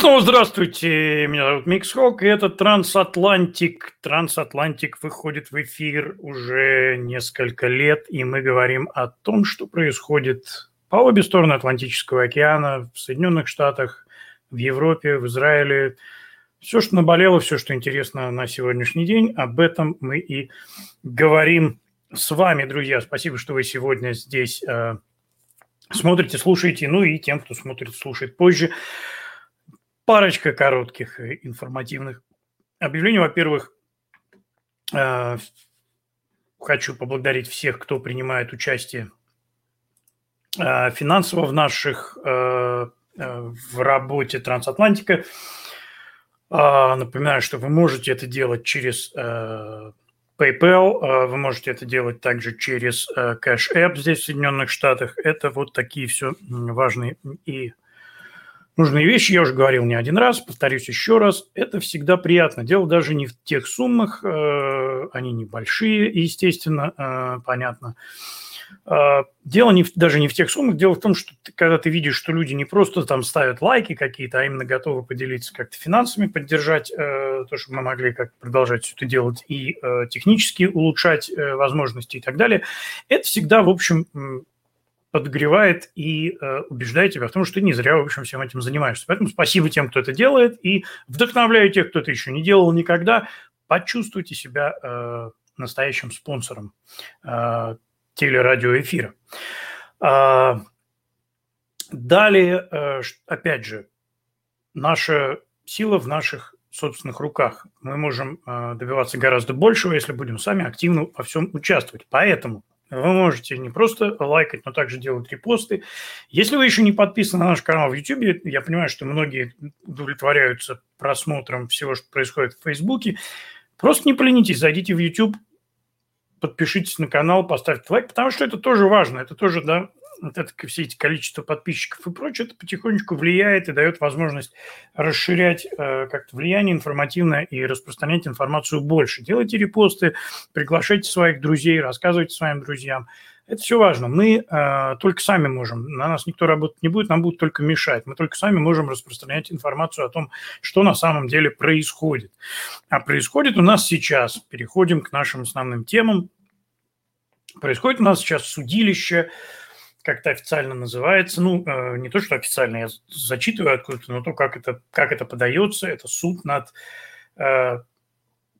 Снова здравствуйте, меня зовут Микс Хок, и это Трансатлантик. Трансатлантик выходит в эфир уже несколько лет, и мы говорим о том, что происходит по обе стороны Атлантического океана, в Соединенных Штатах, в Европе, в Израиле. Все, что наболело, все, что интересно на сегодняшний день, об этом мы и говорим с вами, друзья. Спасибо, что вы сегодня здесь э, смотрите, слушаете, ну и тем, кто смотрит, слушает позже. Парочка коротких информативных объявлений. Во-первых, э, хочу поблагодарить всех, кто принимает участие э, финансово в наших э, в работе Трансатлантика. Напоминаю, что вы можете это делать через PayPal, вы можете это делать также через Cash App здесь в Соединенных Штатах. Это вот такие все важные и нужные вещи, я уже говорил не один раз, повторюсь еще раз, это всегда приятно. Дело даже не в тех суммах, э, они небольшие, естественно, э, понятно. Э, дело не в, даже не в тех суммах, дело в том, что ты, когда ты видишь, что люди не просто там ставят лайки какие-то, а именно готовы поделиться как-то финансами, поддержать э, то, чтобы мы могли как продолжать все это делать и э, технически улучшать э, возможности и так далее, это всегда, в общем, подогревает и э, убеждает тебя в том, что ты не зря, в общем, всем этим занимаешься. Поэтому спасибо тем, кто это делает, и вдохновляю тех, кто это еще не делал никогда. Почувствуйте себя э, настоящим спонсором э, телерадиоэфира. Далее, опять же, наша сила в наших собственных руках. Мы можем добиваться гораздо большего, если будем сами активно во всем участвовать. Поэтому вы можете не просто лайкать, но также делать репосты. Если вы еще не подписаны на наш канал в YouTube, я понимаю, что многие удовлетворяются просмотром всего, что происходит в Фейсбуке. Просто не поленитесь, зайдите в YouTube, подпишитесь на канал, поставьте лайк, потому что это тоже важно. Это тоже, да, вот это все эти количество подписчиков и прочее, это потихонечку влияет и дает возможность расширять э, как-то влияние информативное и распространять информацию больше. Делайте репосты, приглашайте своих друзей, рассказывайте своим друзьям. Это все важно. Мы э, только сами можем, на нас никто работать не будет, нам будут только мешать. Мы только сами можем распространять информацию о том, что на самом деле происходит. А происходит у нас сейчас, переходим к нашим основным темам, происходит у нас сейчас судилище, как это официально называется. Ну, э, не то, что официально, я зачитываю откуда-то, но то, как это, как это подается, это суд над э,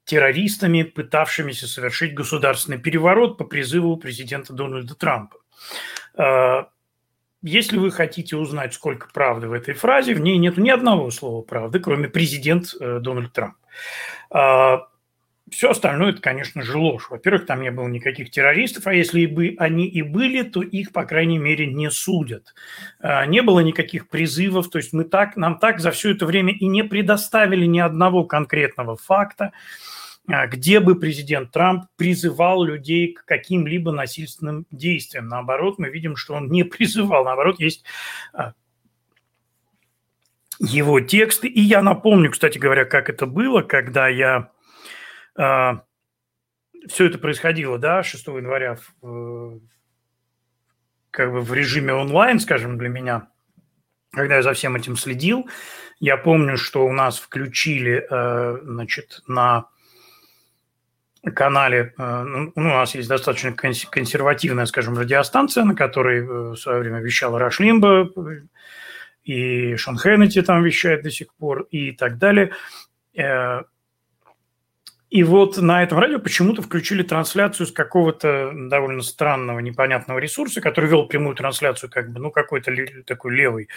террористами, пытавшимися совершить государственный переворот по призыву президента Дональда Трампа. Э, если вы хотите узнать, сколько правды в этой фразе, в ней нет ни одного слова правды, кроме президент Дональд Трамп. Все остальное, это, конечно же, ложь. Во-первых, там не было никаких террористов, а если бы они и были, то их, по крайней мере, не судят. А, не было никаких призывов, то есть мы так, нам так за все это время и не предоставили ни одного конкретного факта, а, где бы президент Трамп призывал людей к каким-либо насильственным действиям. Наоборот, мы видим, что он не призывал. Наоборот, есть а, его тексты. И я напомню, кстати говоря, как это было, когда я все это происходило, да, 6 января в, как бы в режиме онлайн, скажем, для меня, когда я за всем этим следил, я помню, что у нас включили, э, значит, на канале, э, ну, у нас есть достаточно консервативная, скажем, радиостанция, на которой э, в свое время вещала Раш Лимба, и Шон Хеннети там вещает до сих пор, и так далее. И вот на этом радио почему-то включили трансляцию с какого-то довольно странного, непонятного ресурса, который вел прямую трансляцию, как бы, ну, какой-то такой левый.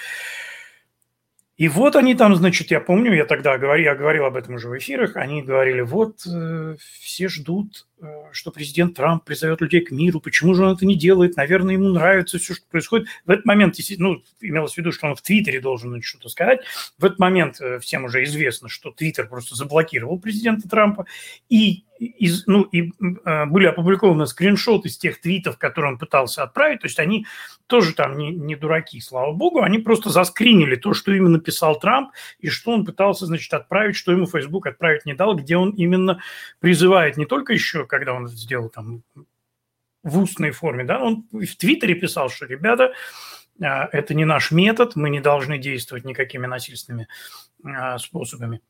И вот они там, значит, я помню, я тогда говорил, я говорил об этом уже в эфирах, они говорили, вот э, все ждут что президент Трамп призовет людей к миру, почему же он это не делает, наверное, ему нравится все, что происходит. В этот момент, ну, имелось в виду, что он в Твиттере должен что-то сказать, в этот момент э, всем уже известно, что Твиттер просто заблокировал президента Трампа, и из, ну, и э, были опубликованы скриншоты из тех твитов, которые он пытался отправить, то есть они тоже там не, не дураки, слава богу, они просто заскринили то, что именно писал Трамп, и что он пытался, значит, отправить, что ему Facebook отправить не дал, где он именно призывает не только еще когда он сделал там в устной форме, да, он в Твиттере писал, что, ребята, это не наш метод, мы не должны действовать никакими насильственными способами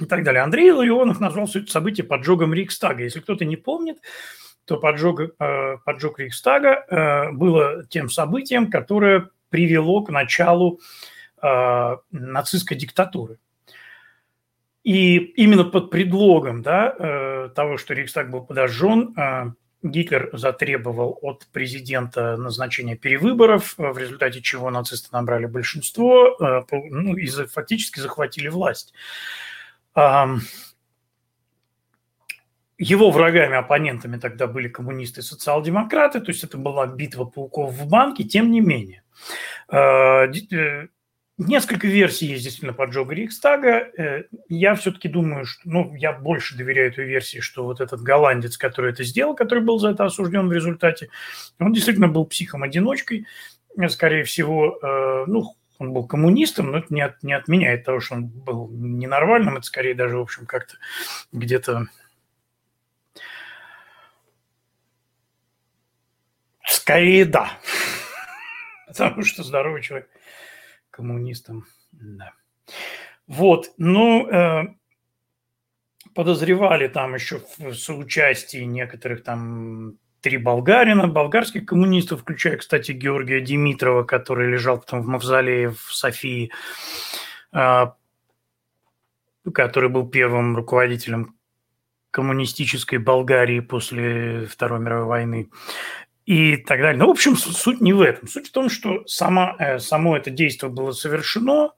и так далее. Андрей Ларионов назвал событие поджогом Рикстага. Если кто-то не помнит, то поджог, э, поджог Рикстага было тем событием, которое привело к началу нацистской диктатуры. И именно под предлогом да, того, что Рейхстаг был подожжен, Гитлер затребовал от президента назначения перевыборов, в результате чего нацисты набрали большинство ну, и фактически захватили власть. Его врагами, оппонентами тогда были коммунисты и социал-демократы, то есть это была битва пауков в банке, тем не менее. Э, несколько версий есть действительно поджога Рейхстага. Э, я все-таки думаю, что, ну, я больше доверяю этой версии, что вот этот голландец, который это сделал, который был за это осужден в результате, он действительно был психом-одиночкой, скорее всего, э, ну, он был коммунистом, но это не, от, не отменяет того, что он был ненормальным, это скорее даже, в общем, как-то где-то Скорее да. Потому что здоровый человек коммунистом, да. Вот, ну, э, подозревали там еще в соучастии некоторых там три болгарина, болгарских коммунистов, включая, кстати, Георгия Димитрова, который лежал потом в мавзолее в Софии, э, который был первым руководителем коммунистической Болгарии после Второй мировой войны и так далее. Ну, в общем, суть не в этом. Суть в том, что само, э, само это действие было совершено,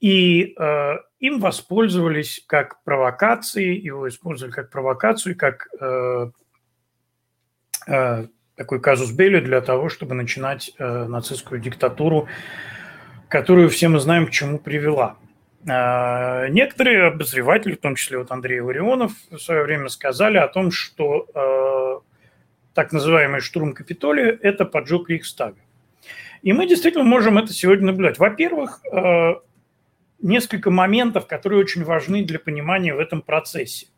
и э, им воспользовались как провокацией, его использовали как провокацию, как э, э, такой казус Белли для того, чтобы начинать э, нацистскую диктатуру, которую все мы знаем, к чему привела. Э, некоторые обозреватели, в том числе вот Андрей Ларионов, в свое время сказали о том, что э, так называемый штурм Капитолия – это поджог Рейхстага. И мы действительно можем это сегодня наблюдать. Во-первых, э, несколько моментов, которые очень важны для понимания в этом процессе.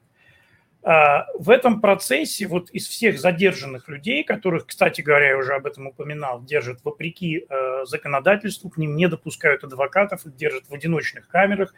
Э, в этом процессе вот из всех задержанных людей, которых, кстати говоря, я уже об этом упоминал, держат вопреки э, законодательству, к ним не допускают адвокатов, их держат в одиночных камерах.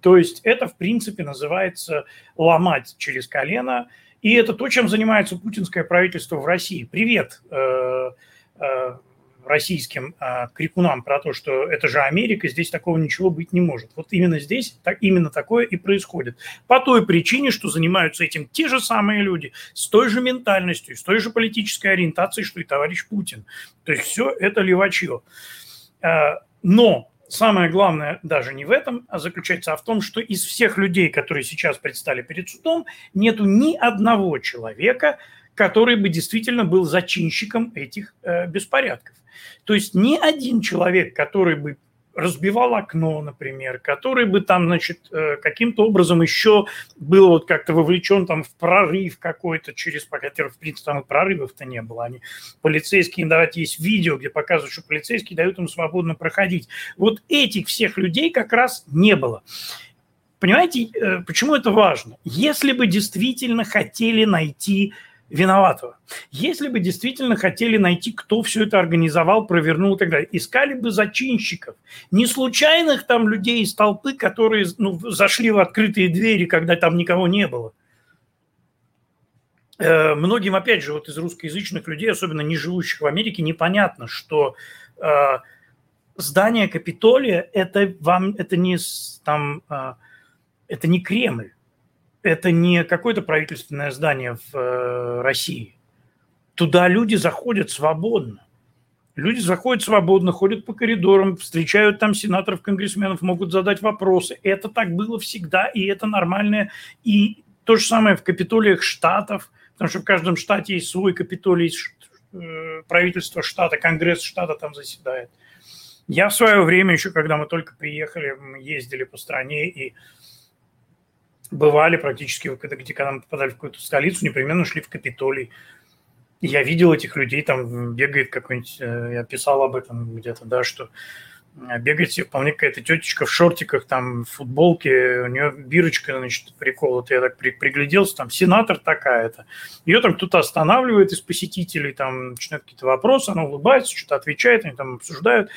То есть это, в принципе, называется ломать через колено – и это то, чем занимается путинское правительство в России. Привет э, э, российским э, крикунам про то, что это же Америка, здесь такого ничего быть не может. Вот именно здесь так, именно такое и происходит. По той причине, что занимаются этим те же самые люди с той же ментальностью, с той же политической ориентацией, что и товарищ Путин. То есть все это левачье. Но Самое главное даже не в этом, а заключается в том, что из всех людей, которые сейчас предстали перед судом, нету ни одного человека, который бы действительно был зачинщиком этих э, беспорядков. То есть ни один человек, который бы разбивал окно, например, который бы там, значит, э, каким-то образом еще был вот как-то вовлечен там в прорыв какой-то через, хотя, в принципе, там прорывов-то не было. Они, полицейские, давайте есть видео, где показывают, что полицейские дают им свободно проходить. Вот этих всех людей как раз не было. Понимаете, э, почему это важно? Если бы действительно хотели найти виноватого. Если бы действительно хотели найти, кто все это организовал, провернул и так далее, искали бы зачинщиков, не случайных там людей из толпы, которые ну, зашли в открытые двери, когда там никого не было. Э, многим, опять же, вот из русскоязычных людей, особенно не живущих в Америке, непонятно, что э, здание Капитолия это вам это не там э, это не Кремль это не какое-то правительственное здание в э, России. Туда люди заходят свободно. Люди заходят свободно, ходят по коридорам, встречают там сенаторов, конгрессменов, могут задать вопросы. Это так было всегда, и это нормальное. И то же самое в капитолиях штатов, потому что в каждом штате есть свой капитолий, э, правительство штата, конгресс штата там заседает. Я в свое время, еще когда мы только приехали, мы ездили по стране и бывали практически, когда, где, когда мы попадали в какую-то столицу, непременно шли в Капитолий. я видел этих людей, там бегает какой-нибудь, э, я писал об этом где-то, да, что бегать, вполне какая-то тетечка в шортиках, там, в футболке, у нее бирочка, значит, прикол, вот я так при, пригляделся, там, сенатор такая-то. Ее там кто-то останавливает из посетителей, там, начинают какие-то вопросы, она улыбается, что-то отвечает, они там обсуждают.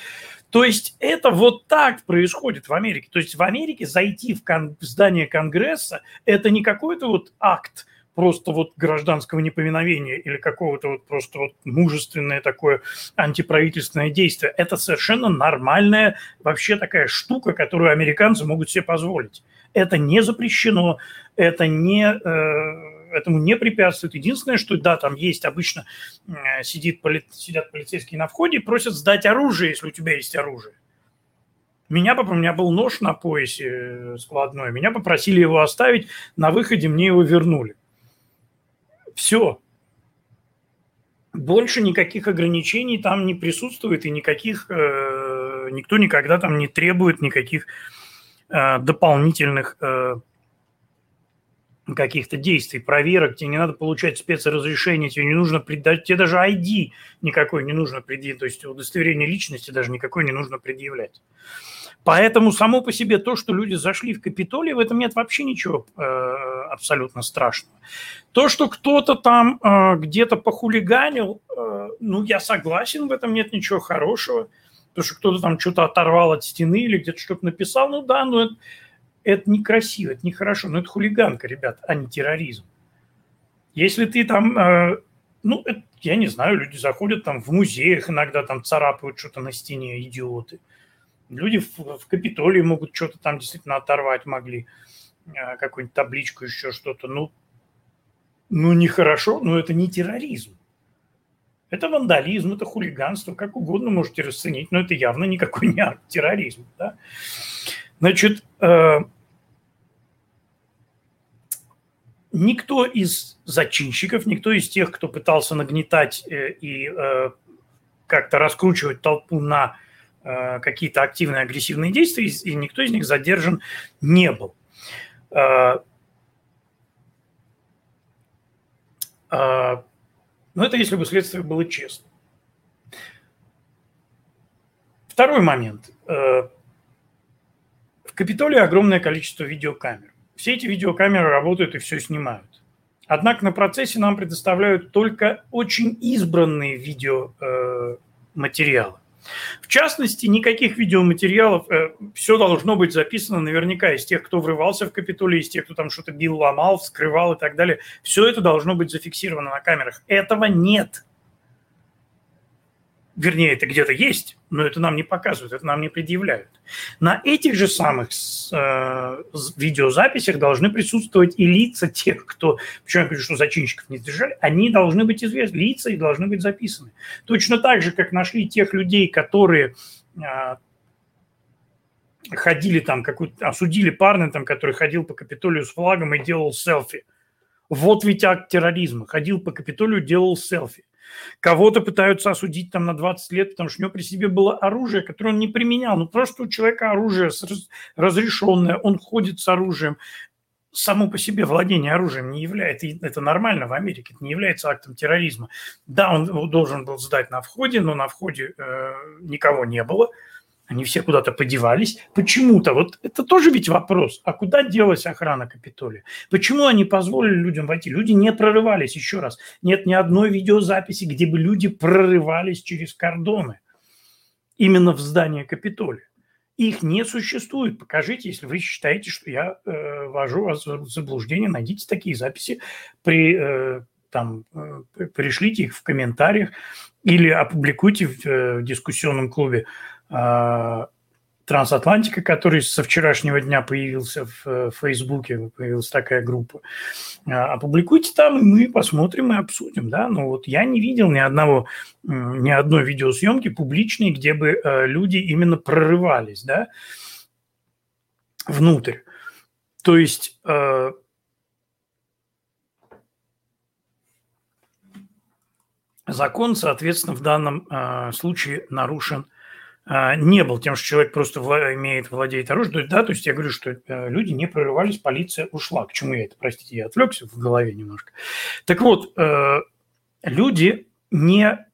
То есть это вот так происходит в Америке. То есть в Америке зайти в, кон- в здание Конгресса – это не какой-то вот акт, просто вот гражданского неповиновения или какого-то вот просто вот мужественное такое антиправительственное действие. Это совершенно нормальная вообще такая штука, которую американцы могут себе позволить. Это не запрещено, это не, э, этому не препятствует. Единственное, что да, там есть обычно э, сидит, поли, сидят полицейские на входе и просят сдать оружие, если у тебя есть оружие. Меня, у меня был нож на поясе э, складной, меня попросили его оставить, на выходе мне его вернули. Все. Больше никаких ограничений там не присутствует, и никаких, э, никто никогда там не требует никаких дополнительных каких-то действий, проверок, тебе не надо получать спецразрешение, тебе не нужно предать, тебе даже ID никакой не нужно предъявить, то есть удостоверение личности даже никакой не нужно предъявлять. Поэтому само по себе то, что люди зашли в Капитолий, в этом нет вообще ничего э, абсолютно страшного. То, что кто-то там э, где-то похулиганил, э, ну, я согласен, в этом нет ничего хорошего. То, что кто-то там что-то оторвал от стены или где-то что-то написал, ну да, но это, это некрасиво, это нехорошо. Но это хулиганка, ребят, а не терроризм. Если ты там, э, ну, это, я не знаю, люди заходят там в музеях, иногда там царапают что-то на стене, идиоты. Люди в, в Капитолии могут что-то там действительно оторвать могли, э, какую-нибудь табличку, еще что-то. Ну, ну, нехорошо, но это не терроризм. Это вандализм, это хулиганство, как угодно можете расценить, но это явно никакой не акт терроризма. Да? Значит, э, никто из зачинщиков, никто из тех, кто пытался нагнетать э, и э, как-то раскручивать толпу на Э, какие-то активные агрессивные действия, и никто из них задержан не был. Но это если бы следствие было честно. Второй момент. В Капитолии огромное количество видеокамер. Все эти видеокамеры работают и все снимают. Однако на процессе нам предоставляют только очень избранные видеоматериалы. В частности, никаких видеоматериалов, э, все должно быть записано наверняка из тех, кто врывался в Капитолий, из тех, кто там что-то бил, ломал, вскрывал и так далее. Все это должно быть зафиксировано на камерах. Этого нет. Вернее, это где-то есть, но это нам не показывают, это нам не предъявляют. На этих же самых э, видеозаписях должны присутствовать и лица тех, кто, почему я говорю, что зачинщиков не сдержали, они должны быть известны, лица и должны быть записаны. Точно так же, как нашли тех людей, которые э, ходили там, какую-то, осудили парня, там, который ходил по Капитолию с флагом и делал селфи. Вот ведь акт терроризма. Ходил по Капитолию, делал селфи. Кого-то пытаются осудить там на 20 лет, потому что у него при себе было оружие, которое он не применял. Ну, просто у человека оружие разрешенное, он ходит с оружием. Само по себе владение оружием не является, это нормально в Америке, это не является актом терроризма. Да, он должен был сдать на входе, но на входе э, никого не было – они все куда-то подевались. Почему-то, вот это тоже ведь вопрос. А куда делась охрана Капитолия? Почему они позволили людям войти? Люди не прорывались, еще раз. Нет ни одной видеозаписи, где бы люди прорывались через кордоны. Именно в здание Капитолия. Их не существует. Покажите, если вы считаете, что я э, вожу вас в заблуждение, найдите такие записи, при, э, там, э, пришлите их в комментариях или опубликуйте в э, дискуссионном клубе Трансатлантика, который со вчерашнего дня появился в э, Фейсбуке, появилась такая группа. А, опубликуйте там, и мы посмотрим и обсудим, да. Но вот я не видел ни одного, ни одной видеосъемки публичной, где бы э, люди именно прорывались, да, внутрь. То есть э, закон, соответственно, в данном случае нарушен – а, не был тем, что человек просто имеет, владеет оружием. Да, то есть я говорю, что э, люди не прорывались, полиция ушла. К чему я это, простите, я отвлекся в голове немножко. Так вот, э, люди не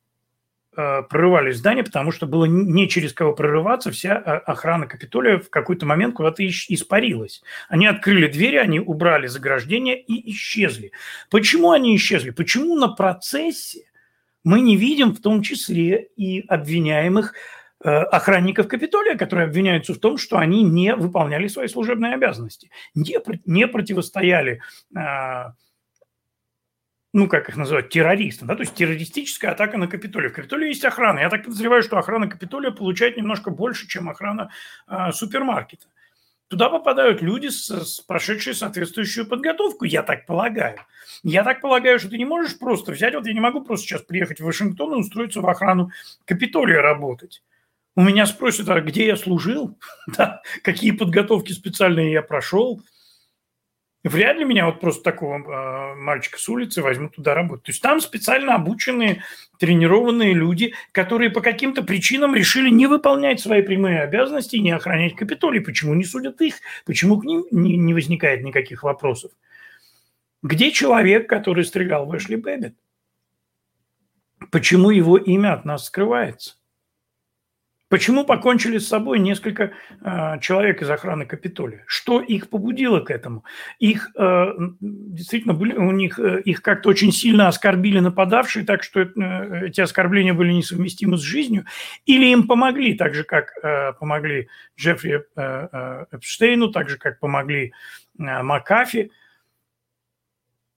э, прорывали здание, потому что было не через кого прорываться, вся охрана Капитолия в какой-то момент куда-то испарилась. Они открыли двери, они убрали заграждение и исчезли. Почему они исчезли? Почему на процессе мы не видим в том числе и обвиняемых охранников Капитолия, которые обвиняются в том, что они не выполняли свои служебные обязанности, не, не противостояли ну, как их называют, террористам, да, то есть террористическая атака на Капитолий. В Капитолии есть охрана. Я так подозреваю, что охрана Капитолия получает немножко больше, чем охрана э, супермаркета. Туда попадают люди, с, с прошедшие соответствующую подготовку, я так полагаю. Я так полагаю, что ты не можешь просто взять, вот я не могу просто сейчас приехать в Вашингтон и устроиться в охрану Капитолия работать. У меня спросят, а где я служил, да, какие подготовки специальные я прошел – Вряд ли меня вот просто такого э, мальчика с улицы возьмут туда работать. То есть там специально обученные, тренированные люди, которые по каким-то причинам решили не выполнять свои прямые обязанности и не охранять Капитолий. Почему не судят их? Почему к ним не, не возникает никаких вопросов? Где человек, который стрелял в Эшли Бэббит? Почему его имя от нас скрывается? Почему покончили с собой несколько э, человек из охраны Капитолия? Что их побудило к этому? Их э, действительно были у них э, их как-то очень сильно оскорбили нападавшие, так что э, эти оскорбления были несовместимы с жизнью, или им помогли, так же как э, помогли Джеффри э, э, Эпштейну, так же как помогли э, Макафи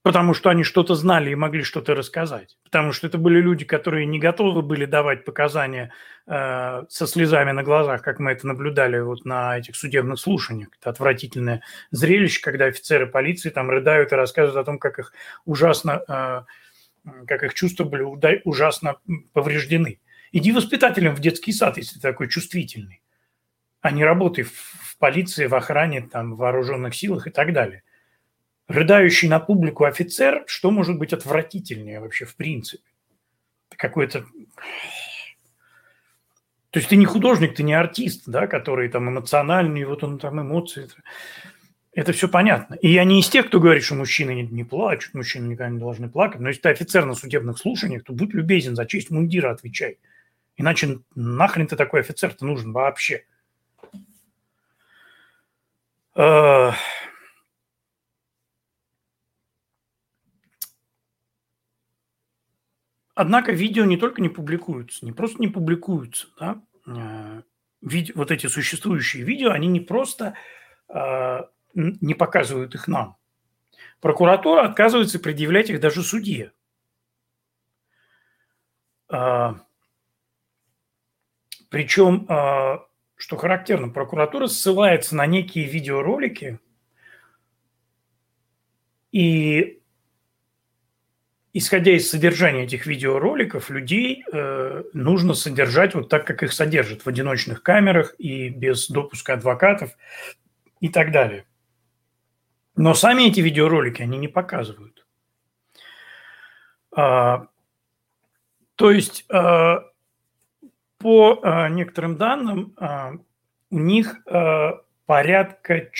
потому что они что-то знали и могли что-то рассказать. Потому что это были люди, которые не готовы были давать показания э, со слезами на глазах, как мы это наблюдали вот на этих судебных слушаниях. Это отвратительное зрелище, когда офицеры полиции там рыдают и рассказывают о том, как их ужасно, э, как их чувства были ужасно повреждены. Иди воспитателем в детский сад, если ты такой чувствительный, а не работай в полиции, в охране, там, в вооруженных силах и так далее рыдающий на публику офицер, что может быть отвратительнее вообще в принципе? Какой-то... То есть ты не художник, ты не артист, да, который там эмоциональный, вот он там эмоции. Это, это все понятно. И я не из тех, кто говорит, что мужчины не, не плачут, мужчины никогда не должны плакать. Но если ты офицер на судебных слушаниях, то будь любезен, за честь мундира отвечай. Иначе нахрен ты такой офицер-то нужен вообще? Однако видео не только не публикуются, не просто не публикуются, да, э, видео, вот эти существующие видео, они не просто э, не показывают их нам. Прокуратура отказывается предъявлять их даже судье. Э, причем, э, что характерно, прокуратура ссылается на некие видеоролики, и исходя из содержания этих видеороликов, людей э, нужно содержать вот так, как их содержат, в одиночных камерах и без допуска адвокатов и так далее. Но сами эти видеоролики они не показывают. А, то есть а, по а, некоторым данным а, у них а, порядка,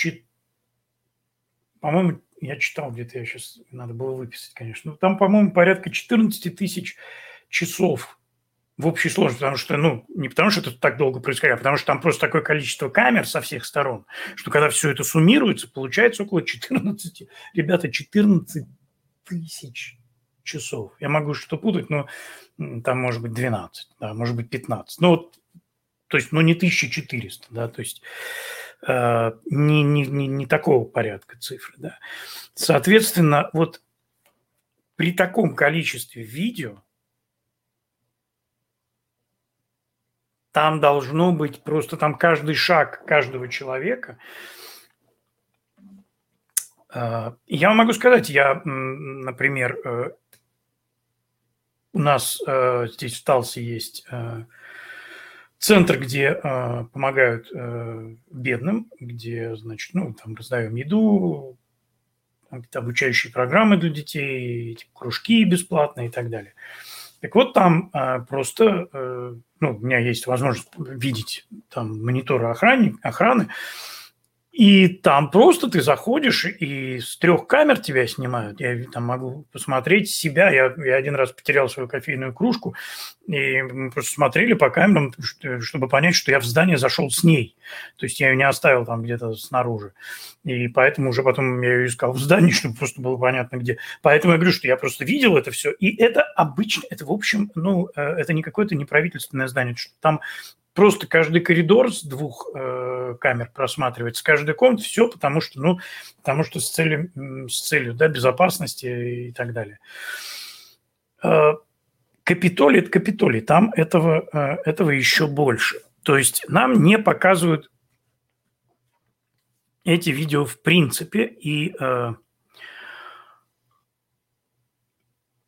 по-моему, я читал где-то, я сейчас, надо было выписать, конечно. Ну, там, по-моему, порядка 14 тысяч часов в общей сложности, потому что, ну, не потому что это так долго происходило, а потому что там просто такое количество камер со всех сторон, что когда все это суммируется, получается около 14, ребята, 14 тысяч часов. Я могу что-то путать, но там может быть 12, да, может быть 15. Ну, вот, то есть, ну, не 1400, да, то есть не, не, не, не такого порядка цифры. Да. Соответственно, вот при таком количестве видео там должно быть просто там каждый шаг каждого человека. Э, я могу сказать, я, например, э, у нас здесь в Талсе есть центр, где э, помогают э, бедным, где, значит, ну, там раздаем еду, там, обучающие программы для детей, эти кружки бесплатные и так далее. Так вот, там э, просто, э, ну, у меня есть возможность видеть там мониторы охраны, охраны, И там просто ты заходишь, и с трех камер тебя снимают. Я там могу посмотреть себя. Я, я один раз потерял свою кофейную кружку, и мы просто смотрели по камерам, чтобы понять, что я в здание зашел с ней. То есть я ее не оставил там где-то снаружи. И поэтому уже потом я ее искал в здании, чтобы просто было понятно где. Поэтому я говорю, что я просто видел это все. И это обычно, это в общем, ну, э, это не какое-то неправительственное здание. Там просто каждый коридор с двух э, камер просматривается, каждая комната, все потому что, ну, потому что с целью, с целью да, безопасности и так далее. Э, Капитолий – это Капитолий, там этого, э, этого еще больше. То есть нам не показывают эти видео в принципе, и э,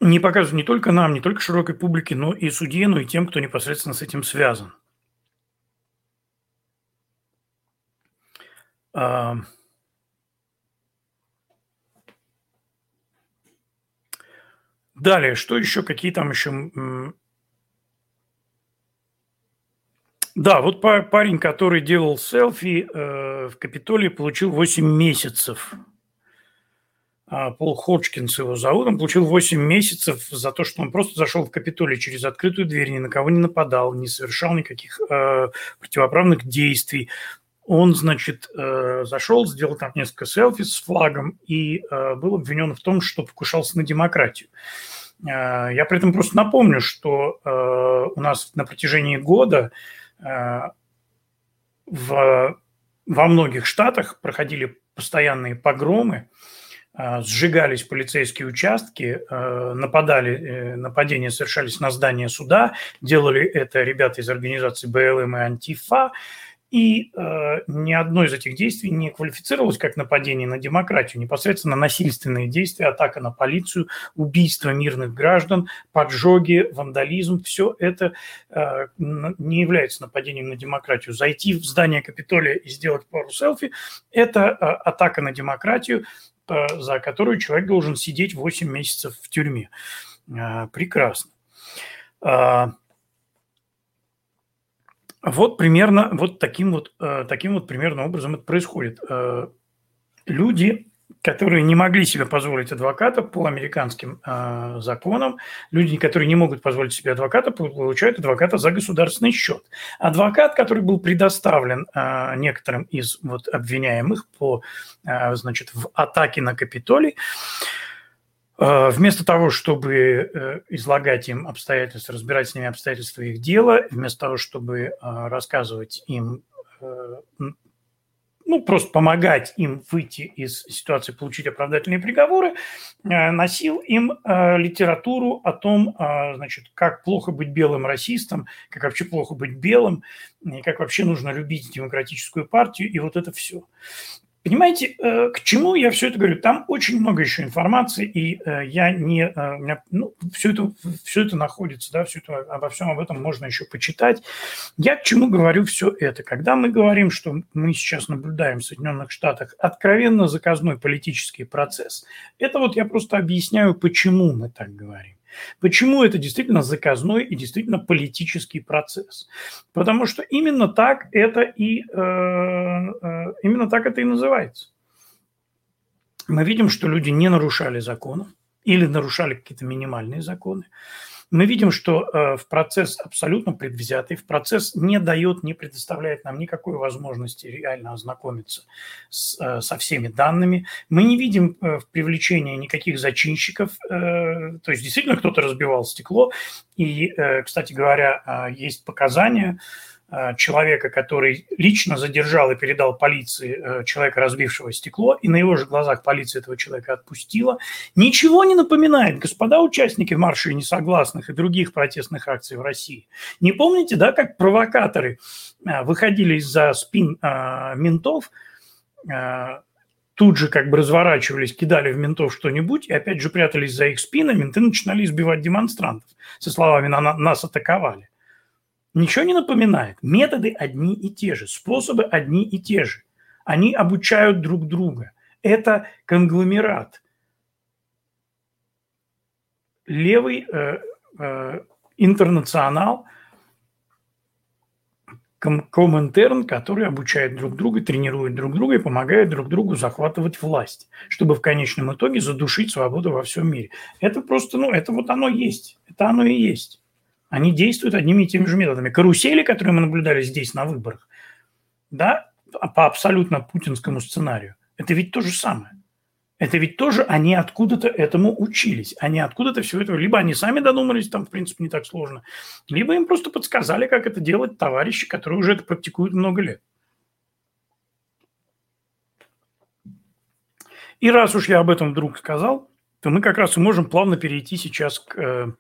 не показывают не только нам, не только широкой публике, но и судье, но и тем, кто непосредственно с этим связан. Далее, что еще, какие там еще... Да, вот парень, который делал селфи э, в Капитолии, получил 8 месяцев. А, Пол Ходжкинс его зовут. Он получил 8 месяцев за то, что он просто зашел в Капитолий через открытую дверь, ни на кого не нападал, не совершал никаких э, противоправных действий он, значит, э, зашел, сделал там несколько селфи с флагом и э, был обвинен в том, что покушался на демократию. Э, я при этом просто напомню, что у нас на протяжении года в, во многих штатах проходили постоянные погромы, сжигались полицейские участки, нападали, нападения совершались на здание суда, делали это ребята из организации БЛМ и Антифа, и э, ни одно из этих действий не квалифицировалось как нападение на демократию, непосредственно насильственные действия, атака на полицию, убийство мирных граждан, поджоги, вандализм, все это э, не является нападением на демократию. Зайти в здание Капитолия и сделать пару селфи – это э, атака на демократию, э, за которую человек должен сидеть 8 месяцев в тюрьме. Э, прекрасно. Вот примерно вот таким вот, э, таким вот примерно образом это происходит. Э, люди, которые не могли себе позволить адвоката по американским э, законам, люди, которые не могут позволить себе адвоката, получают адвоката за государственный счет. Адвокат, который был предоставлен некоторым из вот обвиняемых по, значит, в атаке на Капитолий, вместо того, чтобы э, излагать им обстоятельства, разбирать с ними обстоятельства их дела, вместо того, чтобы э, рассказывать им, ну, просто помогать им выйти из ситуации, получить оправдательные приговоры, носил им литературу о том, значит, как плохо быть белым расистом, как вообще плохо быть белым, и как вообще нужно любить демократическую партию, и вот это все. Понимаете, э, к чему я все это говорю? Там очень много еще информации, и э, я не... Э, у меня, ну, все, это, все это находится, да, все это, обо всем об этом можно еще почитать. Я к чему говорю все это? Когда мы говорим, что мы сейчас наблюдаем в Соединенных Штатах откровенно заказной политический процесс, это вот я просто объясняю, почему мы так говорим. Почему это действительно заказной и действительно политический процесс? Потому что именно так это и, э, э, именно так это и называется. Мы видим, что люди не нарушали закона или нарушали какие-то минимальные законы мы видим, что э, в процесс абсолютно предвзятый, в процесс не дает, не предоставляет нам никакой возможности реально ознакомиться с, э, со всеми данными. Мы не видим э, в привлечении никаких зачинщиков, то есть действительно кто-то разбивал стекло. И, кстати говоря, есть показания, человека, который лично задержал и передал полиции э, человека, разбившего стекло, и на его же глазах полиция этого человека отпустила, ничего не напоминает, господа участники марша несогласных и других протестных акций в России. Не помните, да, как провокаторы э, выходили из-за спин ментов, тут же как бы разворачивались, кидали в ментов что-нибудь, и опять же прятались за их спинами, менты начинали избивать демонстрантов со словами «нас атаковали». Ничего не напоминает. Методы одни и те же, способы одни и те же. Они обучают друг друга. Это конгломерат. Левый э, э, интернационал Коминтерн, который обучает друг друга, тренирует друг друга и помогает друг другу захватывать власть, чтобы в конечном итоге задушить свободу во всем мире. Это просто, ну, это вот оно есть. Это оно и есть. Они действуют одними и теми же методами. Карусели, которые мы наблюдали здесь на выборах, да, по абсолютно путинскому сценарию, это ведь то же самое. Это ведь тоже они откуда-то этому учились. Они откуда-то все это... Либо они сами додумались, там, в принципе, не так сложно, либо им просто подсказали, как это делать товарищи, которые уже это практикуют много лет. И раз уж я об этом вдруг сказал, то мы как раз и можем плавно перейти сейчас к, э,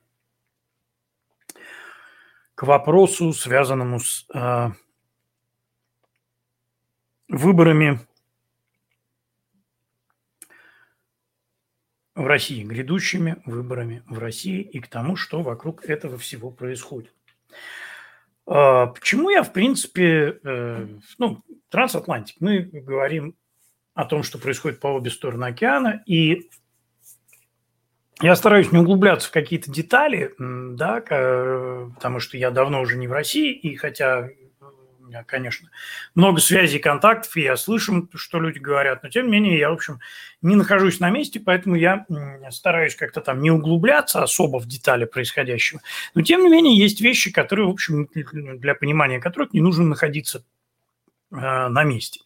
к вопросу, связанному с э, выборами в России, грядущими выборами в России и к тому, что вокруг этого всего происходит. А, почему я, в принципе, э, ну, трансатлантик, мы говорим о том, что происходит по обе стороны океана, и я стараюсь не углубляться в какие-то детали, да, потому что я давно уже не в России, и хотя меня, конечно, много связей, контактов, и я слышу, что люди говорят, но тем не менее я, в общем, не нахожусь на месте, поэтому я стараюсь как-то там не углубляться особо в детали происходящего. Но тем не менее есть вещи, которые, в общем, для понимания которых не нужно находиться э, на месте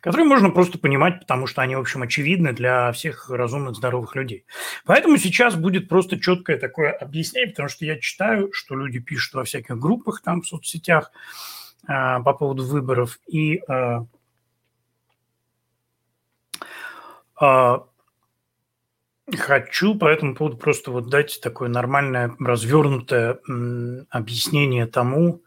которые можно просто понимать, потому что они, в общем, очевидны для всех разумных, здоровых людей. Поэтому сейчас будет просто четкое такое объяснение, потому что я читаю, что люди пишут во всяких группах там в соцсетях э, по поводу выборов, и э, э, хочу по этому поводу просто вот дать такое нормальное, развернутое объяснение тому,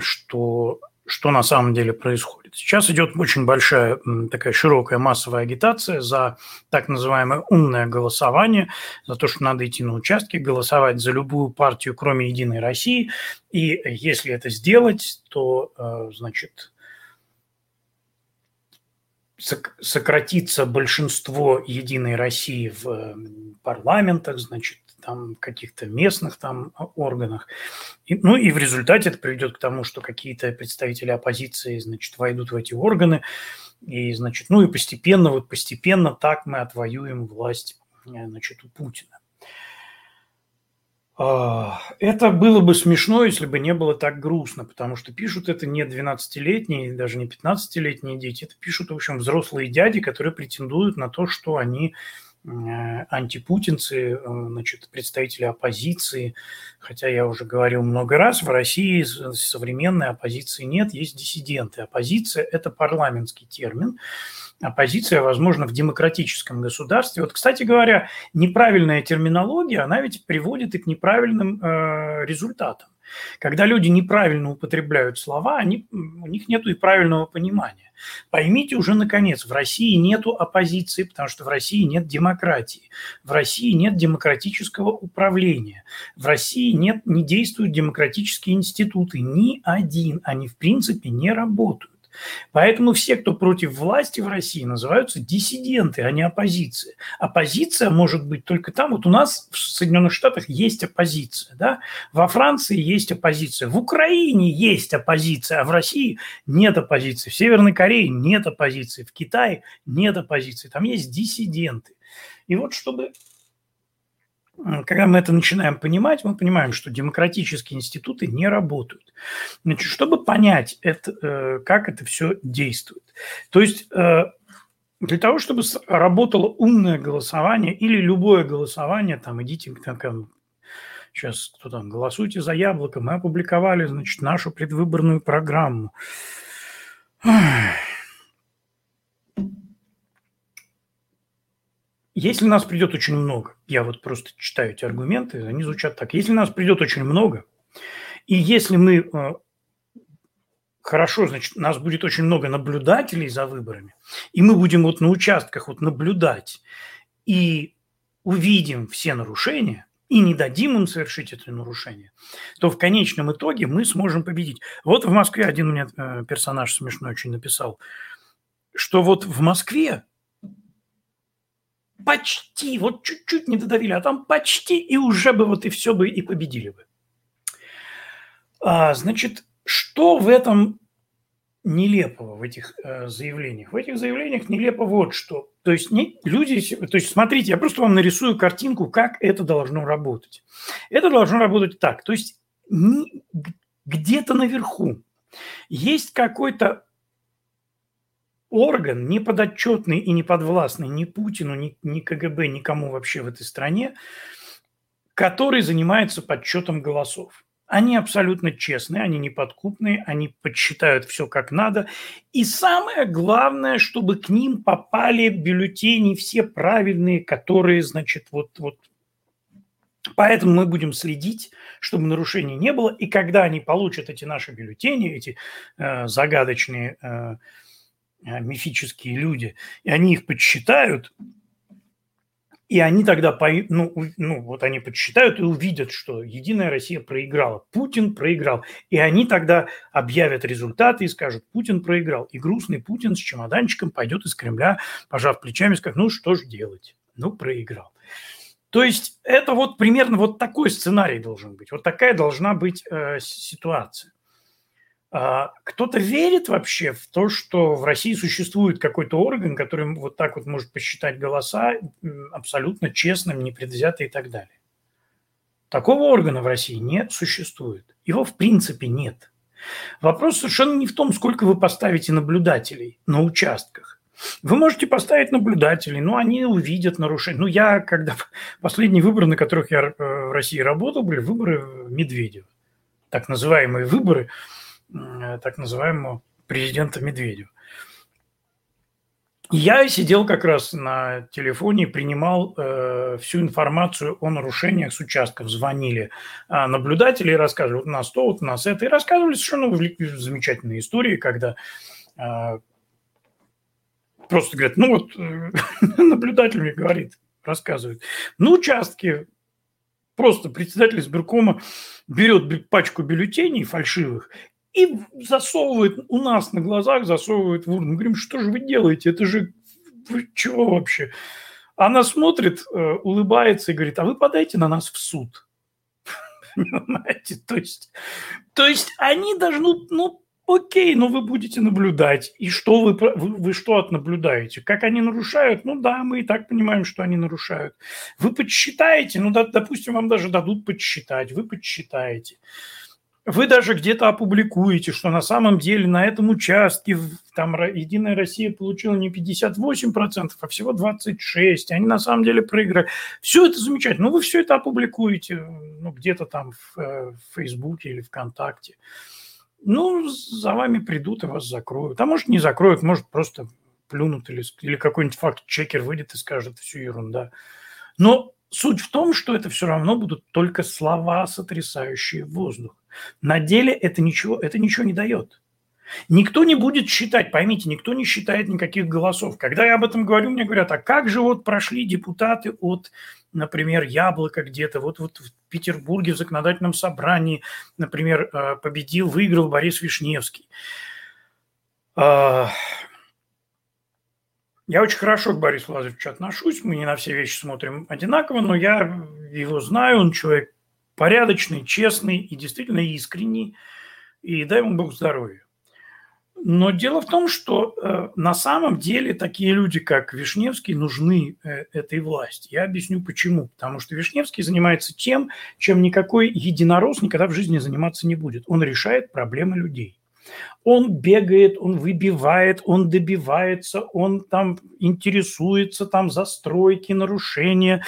что что на самом деле происходит. Сейчас идет очень большая такая широкая массовая агитация за так называемое умное голосование, за то, что надо идти на участки, голосовать за любую партию, кроме «Единой России». И если это сделать, то, э, значит, сократится большинство «Единой России» в парламентах, значит, там каких-то местных там органах. И, ну и в результате это приведет к тому, что какие-то представители оппозиции, значит, войдут в эти органы, и, значит, ну и постепенно, вот постепенно так мы отвоюем власть, э, значит, у Путина. А, это было бы смешно, если бы не было так грустно, потому что пишут это не 12-летние, даже не 15-летние дети, это пишут, в общем, взрослые дяди, которые претендуют на то, что они антипутинцы, э, значит, представители оппозиции. Хотя я уже говорил много раз, в России современной оппозиции нет, есть диссиденты. Оппозиция – это парламентский термин. Оппозиция, возможно, в демократическом государстве. Вот, кстати говоря, неправильная терминология, она ведь приводит и к неправильным э, результатам. Когда люди неправильно употребляют слова, они, у них нет и правильного понимания. Поймите уже наконец, в России нет оппозиции, потому что в России нет демократии. В России нет демократического управления. В России нет, не действуют демократические институты. Ни один. Они в принципе не работают. Поэтому все, кто против власти в России, называются диссиденты, а не оппозиция. Оппозиция может быть только там. Вот у нас в Соединенных Штатах есть оппозиция, да? во Франции есть оппозиция, в Украине есть оппозиция, а в России нет оппозиции, в Северной Корее нет оппозиции, в Китае нет оппозиции, там есть диссиденты. И вот чтобы когда мы это начинаем понимать, мы понимаем, что демократические институты не работают. Значит, чтобы понять, это, э, как это все действует. То есть э, для того, чтобы работало умное голосование или любое голосование, там идите, там, сейчас кто там, голосуйте за яблоко, мы опубликовали, значит, нашу предвыборную программу. Если нас придет очень много, я вот просто читаю эти аргументы, они звучат так. Если нас придет очень много, и если мы э, хорошо, значит, нас будет очень много наблюдателей за выборами, и мы будем вот на участках вот наблюдать и увидим все нарушения, и не дадим им совершить это нарушение, то в конечном итоге мы сможем победить. Вот в Москве один мне э, персонаж смешной очень написал, что вот в Москве почти, вот чуть-чуть не додавили, а там почти, и уже бы вот и все бы и победили бы. А, значит, что в этом нелепого в этих э, заявлениях? В этих заявлениях нелепо вот что. То есть не, люди, то есть смотрите, я просто вам нарисую картинку, как это должно работать. Это должно работать так. То есть не, где-то наверху есть какой-то орган, не подотчетный и не подвластный ни Путину, ни, ни КГБ, никому вообще в этой стране, который занимается подсчетом голосов. Они абсолютно честные, они неподкупные, они подсчитают все как надо. И самое главное, чтобы к ним попали бюллетени все правильные, которые, значит, вот, вот Поэтому мы будем следить, чтобы нарушений не было. И когда они получат эти наши бюллетени, эти э, загадочные э, мифические люди, и они их подсчитают, и они тогда, ну, ну, вот они подсчитают и увидят, что Единая Россия проиграла, Путин проиграл. И они тогда объявят результаты и скажут, Путин проиграл. И грустный Путин с чемоданчиком пойдет из Кремля, пожав плечами, скажет, ну, что же делать? Ну, проиграл. То есть это вот примерно вот такой сценарий должен быть, вот такая должна быть э, ситуация. А, кто-то верит вообще в то, что в России существует какой-то орган, который вот так вот может посчитать голоса абсолютно честным, непредвзято и так далее. Такого органа в России не существует. Его в принципе нет. Вопрос совершенно не в том, сколько вы поставите наблюдателей на участках. Вы можете поставить наблюдателей, но они увидят нарушение. Ну, я, когда последние выборы, на которых я э, в России работал, были выборы Медведева. Так называемые выборы – так называемого президента Медведева. Я сидел как раз на телефоне и принимал э, всю информацию о нарушениях с участков. Звонили э, наблюдатели и рассказывали, вот у нас то, вот у нас это. И рассказывали совершенно замечательные истории, когда э, просто говорят, ну вот э, наблюдатель мне говорит, рассказывает, на участке просто председатель избиркома берет пачку бюллетеней фальшивых и засовывает у нас на глазах, засовывает в урну. Мы говорим, что же вы делаете? Это же вы чего вообще? Она смотрит, э, улыбается и говорит, а вы подайте на нас в суд. Понимаете? То есть, то есть они должны, ну, окей, но вы будете наблюдать. И что вы, вы, вы что отнаблюдаете? Как они нарушают? Ну да, мы и так понимаем, что они нарушают. Вы подсчитаете, ну, да, допустим, вам даже дадут подсчитать, вы подсчитаете вы даже где-то опубликуете, что на самом деле на этом участке там Единая Россия получила не 58%, а всего 26%. Они на самом деле проиграли. Все это замечательно. Ну, вы все это опубликуете ну, где-то там в, э, в Фейсбуке или ВКонтакте. Ну, за вами придут и вас закроют. А может, не закроют, может, просто плюнут или, или какой-нибудь факт-чекер выйдет и скажет, всю ерунда. Но суть в том, что это все равно будут только слова, сотрясающие воздух. На деле это ничего, это ничего не дает. Никто не будет считать, поймите, никто не считает никаких голосов. Когда я об этом говорю, мне говорят, а как же вот прошли депутаты от, например, Яблока где-то, вот, вот в Петербурге в законодательном собрании, например, э, победил, выиграл Борис Вишневский. А, я очень хорошо к Борису Лазаревичу отношусь, мы не на все вещи смотрим одинаково, но я его знаю, он человек порядочный, честный и действительно искренний, и дай ему Бог здоровья. Но дело в том, что э, на самом деле такие люди, как Вишневский, нужны э, этой власти. Я объясню почему. Потому что Вишневский занимается тем, чем никакой единорос никогда в жизни заниматься не будет. Он решает проблемы людей. Он бегает, он выбивает, он добивается, он там интересуется, там застройки, нарушения,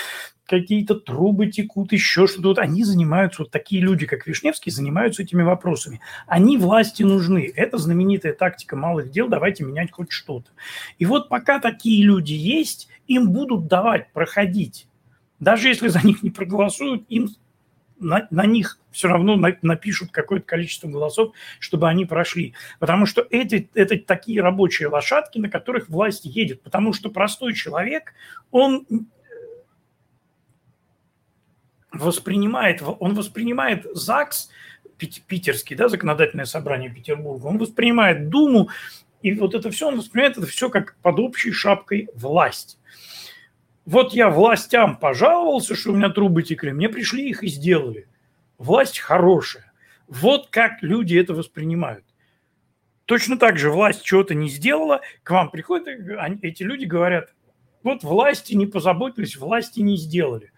какие-то трубы текут, еще что-то. Вот они занимаются, вот такие люди, как Вишневский, занимаются этими вопросами. Они власти нужны. Это знаменитая тактика малых дел, давайте менять хоть что-то. И вот пока такие люди есть, им будут давать проходить. Даже если за них не проголосуют, им на, на них все равно на, напишут какое-то количество голосов, чтобы они прошли. Потому что эти, это такие рабочие лошадки, на которых власть едет. Потому что простой человек, он воспринимает, он воспринимает ЗАГС, питерский, да, законодательное собрание Петербурга, он воспринимает Думу, и вот это все, он воспринимает это все как под общей шапкой власть. Вот я властям пожаловался, что у меня трубы текли, мне пришли их и сделали. Власть хорошая. Вот как люди это воспринимают. Точно так же власть чего-то не сделала, к вам приходят, эти люди говорят, вот власти не позаботились, власти не сделали.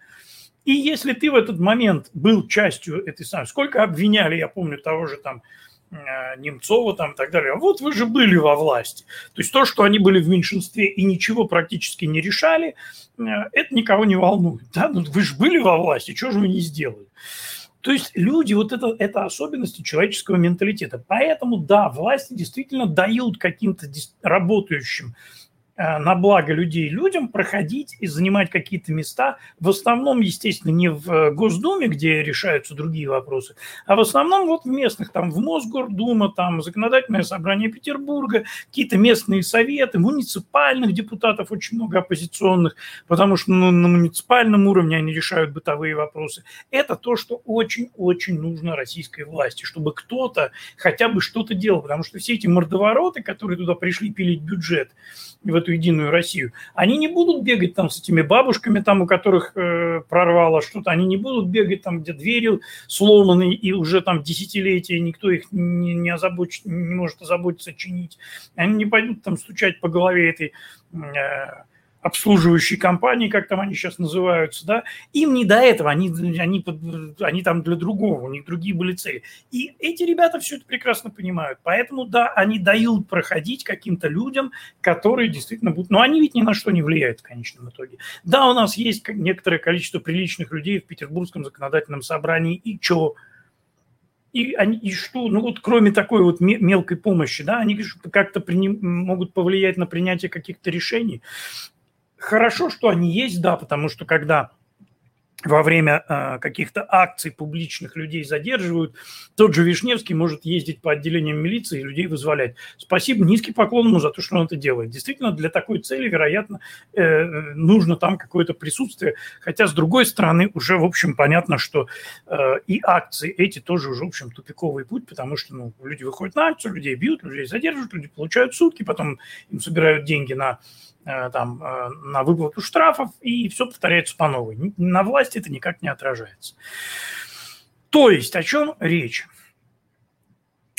И если ты в этот момент был частью этой самой, сколько обвиняли, я помню, того же там э, Немцова там и так далее, вот вы же были во власти. То есть то, что они были в меньшинстве и ничего практически не решали, э, это никого не волнует. Да? Ну, вы же были во власти, что же вы не сделали? То есть люди, вот это, это особенности человеческого менталитета. Поэтому, да, власти действительно дают каким-то работающим на благо людей людям проходить и занимать какие-то места, в основном, естественно, не в э, Госдуме, где решаются другие вопросы, а в основном вот в местных, там в Мосгордума, там Законодательное собрание Петербурга, какие-то местные советы, муниципальных депутатов очень много оппозиционных, потому что ну, на муниципальном уровне они решают бытовые вопросы. Это то, что очень-очень нужно российской власти, чтобы кто-то хотя бы что-то делал, потому что все эти мордовороты, которые туда пришли пилить бюджет, в эту единую Россию, они не будут бегать там с этими бабушками, там, у которых э, прорвало что-то, они не будут бегать там, где двери сломаны, и уже там десятилетия никто их не, не, озабочит, не может озаботиться чинить. Они не пойдут там стучать по голове этой э, обслуживающие компании, как там они сейчас называются, да, им не до этого, они, они, они там для другого, у них другие были цели. И эти ребята все это прекрасно понимают. Поэтому, да, они дают проходить каким-то людям, которые действительно будут... Но они ведь ни на что не влияют в конечном итоге. Да, у нас есть некоторое количество приличных людей в Петербургском законодательном собрании, и что? И, они, и что, ну вот кроме такой вот мелкой помощи, да, они как-то приним, могут повлиять на принятие каких-то решений хорошо, что они есть, да, потому что когда во время э, каких-то акций публичных людей задерживают, тот же Вишневский может ездить по отделениям милиции и людей вызволять. Спасибо, низкий поклон ему за то, что он это делает. Действительно, для такой цели, вероятно, э, нужно там какое-то присутствие. Хотя, с другой стороны, уже, в общем, понятно, что э, и акции эти тоже уже, в общем, тупиковый путь, потому что ну, люди выходят на акцию, людей бьют, людей задерживают, люди получают сутки, потом им собирают деньги на там, э, на выплату штрафов, и все повторяется по новой. На власти это никак не отражается. То есть, о чем речь?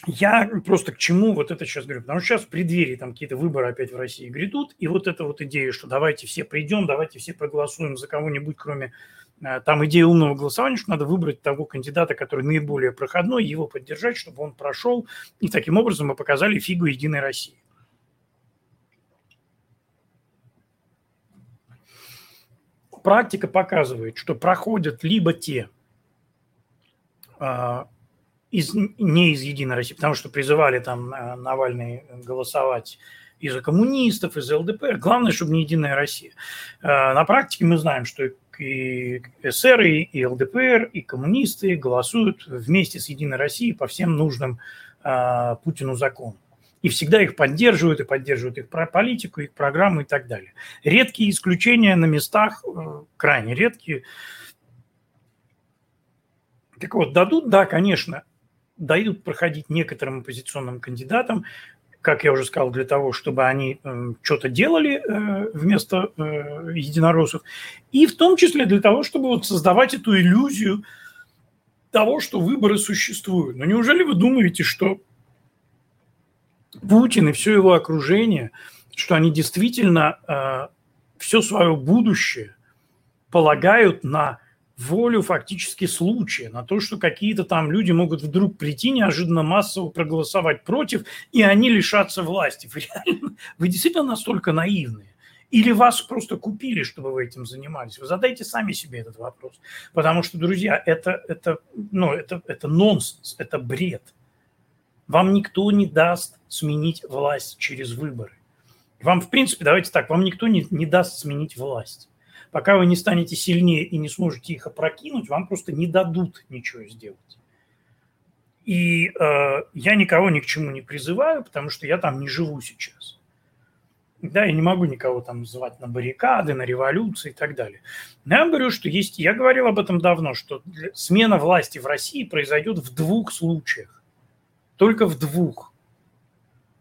Я просто к чему вот это сейчас говорю? Потому что сейчас в преддверии там какие-то выборы опять в России грядут, и вот эта вот идея, что давайте все придем, давайте все проголосуем за кого-нибудь, кроме э, там идея умного голосования, что надо выбрать того кандидата, который наиболее проходной, его поддержать, чтобы он прошел, и таким образом мы показали фигу Единой России. Практика показывает, что проходят либо те а, из, не из Единой России, потому что призывали там а, Навальный голосовать и за коммунистов, и за ЛДПР. Главное, чтобы не Единая Россия. А, на практике мы знаем, что и СССР, и ЛДПР, и коммунисты голосуют вместе с Единой Россией по всем нужным Путину законам и всегда их поддерживают, и поддерживают их политику, их программу и так далее. Редкие исключения на местах, э, крайне редкие. Так вот, дадут, да, конечно, дают проходить некоторым оппозиционным кандидатам, как я уже сказал, для того, чтобы они э, что-то делали э, вместо э, единороссов, и в том числе для того, чтобы вот создавать эту иллюзию того, что выборы существуют. Но неужели вы думаете, что Путин и все его окружение, что они действительно э, все свое будущее полагают на волю фактически случая, на то, что какие-то там люди могут вдруг прийти неожиданно массово проголосовать против, и они лишатся власти. Вы, реально, вы действительно настолько наивные? Или вас просто купили, чтобы вы этим занимались? Вы задайте сами себе этот вопрос. Потому что, друзья, это, это, ну, это, это нонсенс, это бред. Вам никто не даст сменить власть через выборы. Вам, в принципе, давайте так, вам никто не, не даст сменить власть. Пока вы не станете сильнее и не сможете их опрокинуть, вам просто не дадут ничего сделать. И э, я никого ни к чему не призываю, потому что я там не живу сейчас. Да, я не могу никого там звать на баррикады, на революции и так далее. Но я говорю, что есть, я говорил об этом давно, что смена власти в России произойдет в двух случаях только в двух.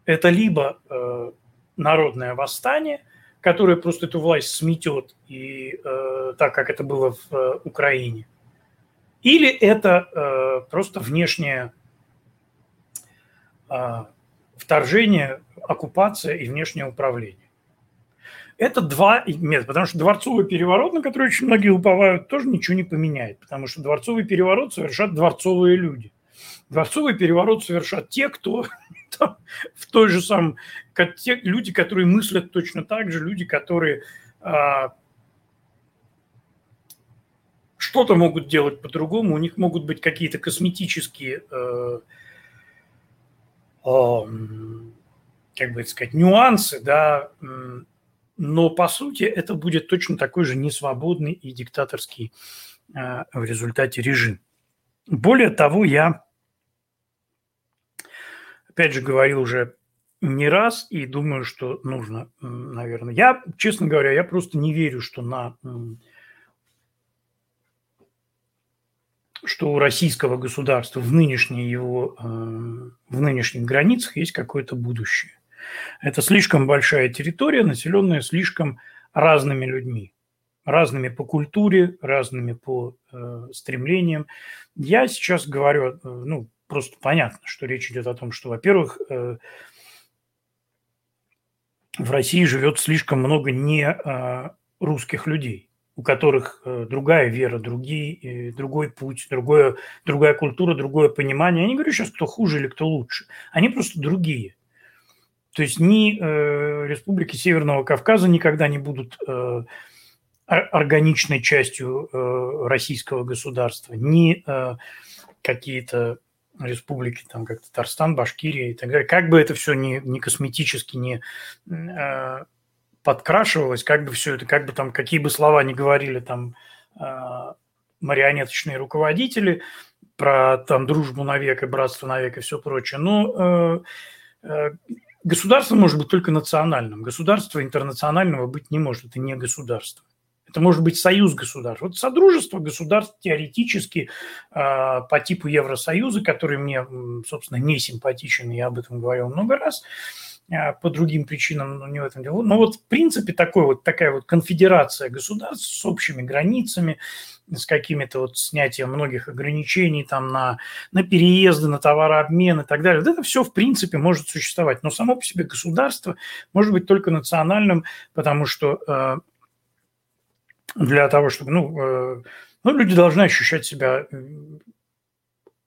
Это либо э, народное восстание, которое просто эту власть сметет, и, э, так как это было в э, Украине, или это э, просто внешняя а, вторжение, оккупация и внешнее управление. Это два метода, потому что дворцовый переворот, на который очень многие уповают, тоже ничего не поменяет, потому что дворцовый переворот совершат дворцовые люди. Дворцовый переворот совершат те, кто там, в той же самом, те люди, которые мыслят точно так же, люди, которые а, что-то могут делать по-другому, у них могут быть какие-то косметические, э, э, как бы сказать, нюансы, да, но по сути это будет точно такой же несвободный и диктаторский э, в результате режим. Более того, я, опять же, говорил уже не раз и думаю, что нужно, наверное. Я, честно говоря, я просто не верю, что на что у российского государства в, нынешней его, э, в нынешних границах есть какое-то будущее. Это слишком большая территория, населенная слишком разными людьми, разными по культуре, разными по э, стремлениям. Я сейчас говорю, э, ну, просто понятно, что речь идет о том, что, во-первых, э, в России живет слишком много не э, русских людей у которых э, другая вера, другие, другой путь, другое, другая культура, другое понимание. Я не говорю сейчас, кто хуже или кто лучше. Они просто другие. То есть ни э, республики Северного Кавказа никогда не будут э, органичной частью э, российского государства, ни э, какие-то республики, там как Татарстан, Башкирия и так далее. Как бы это все не, не косметически, не э, подкрашивалось, как бы все это, как бы там, какие бы слова ни говорили там а, марионеточные руководители про там дружбу навек и братство навек и все прочее. Но э, э, государство может быть только национальным. Государство интернационального быть не может. Это не государство. Это может быть союз государств. Вот содружество государств теоретически э, по типу Евросоюза, который мне, собственно, не симпатичен, я об этом говорил много раз, а, по другим причинам, но не в этом дело. Но вот в принципе такой вот, такая вот конфедерация государств с общими границами, с какими-то вот снятием многих ограничений там на, на переезды, на товарообмен и так далее. Вот это все в принципе может существовать. Но само по себе государство может быть только национальным, потому что э, для того, чтобы, ну, э, ну, люди должны ощущать себя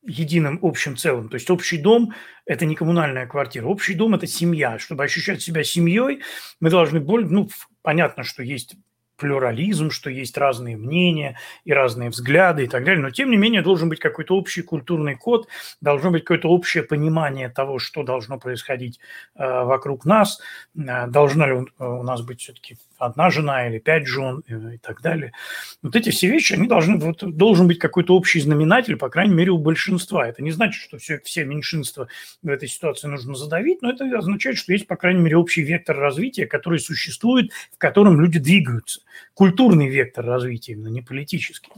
единым общим целым. То есть общий дом – это не коммунальная квартира. Общий дом – это семья. Чтобы ощущать себя семьей, мы должны более… Ну, понятно, что есть плюрализм, что есть разные мнения и разные взгляды и так далее, но тем не менее должен быть какой-то общий культурный код, должно быть какое-то общее понимание того, что должно происходить э, вокруг нас, э, должна ли у, у нас быть все-таки одна жена или пять жен э, и так далее. Вот эти все вещи, они должны, вот, должен быть какой-то общий знаменатель, по крайней мере, у большинства. Это не значит, что все, все меньшинства в этой ситуации нужно задавить, но это означает, что есть, по крайней мере, общий вектор развития, который существует, в котором люди двигаются культурный вектор развития, именно не политический.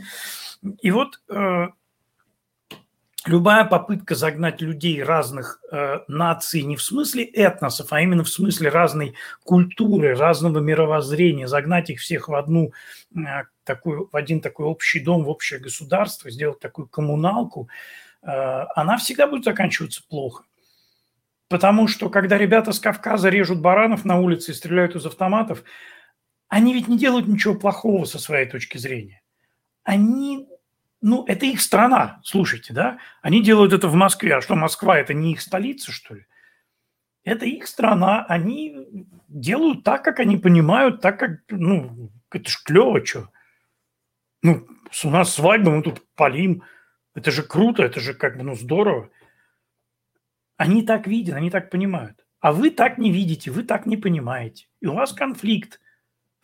И вот э, любая попытка загнать людей разных э, наций не в смысле этносов, а именно в смысле разной культуры, разного мировоззрения, загнать их всех в одну э, такую, в один такой общий дом, в общее государство, сделать такую коммуналку, э, она всегда будет заканчиваться плохо. Потому что когда ребята с Кавказа режут баранов на улице и стреляют из автоматов, они ведь не делают ничего плохого со своей точки зрения. Они, ну, это их страна, слушайте, да? Они делают это в Москве. А что, Москва – это не их столица, что ли? Это их страна. Они делают так, как они понимают, так, как, ну, это ж клево, что. Ну, у нас свадьба, мы тут полим. Это же круто, это же как бы, ну, здорово. Они так видят, они так понимают. А вы так не видите, вы так не понимаете. И у вас конфликт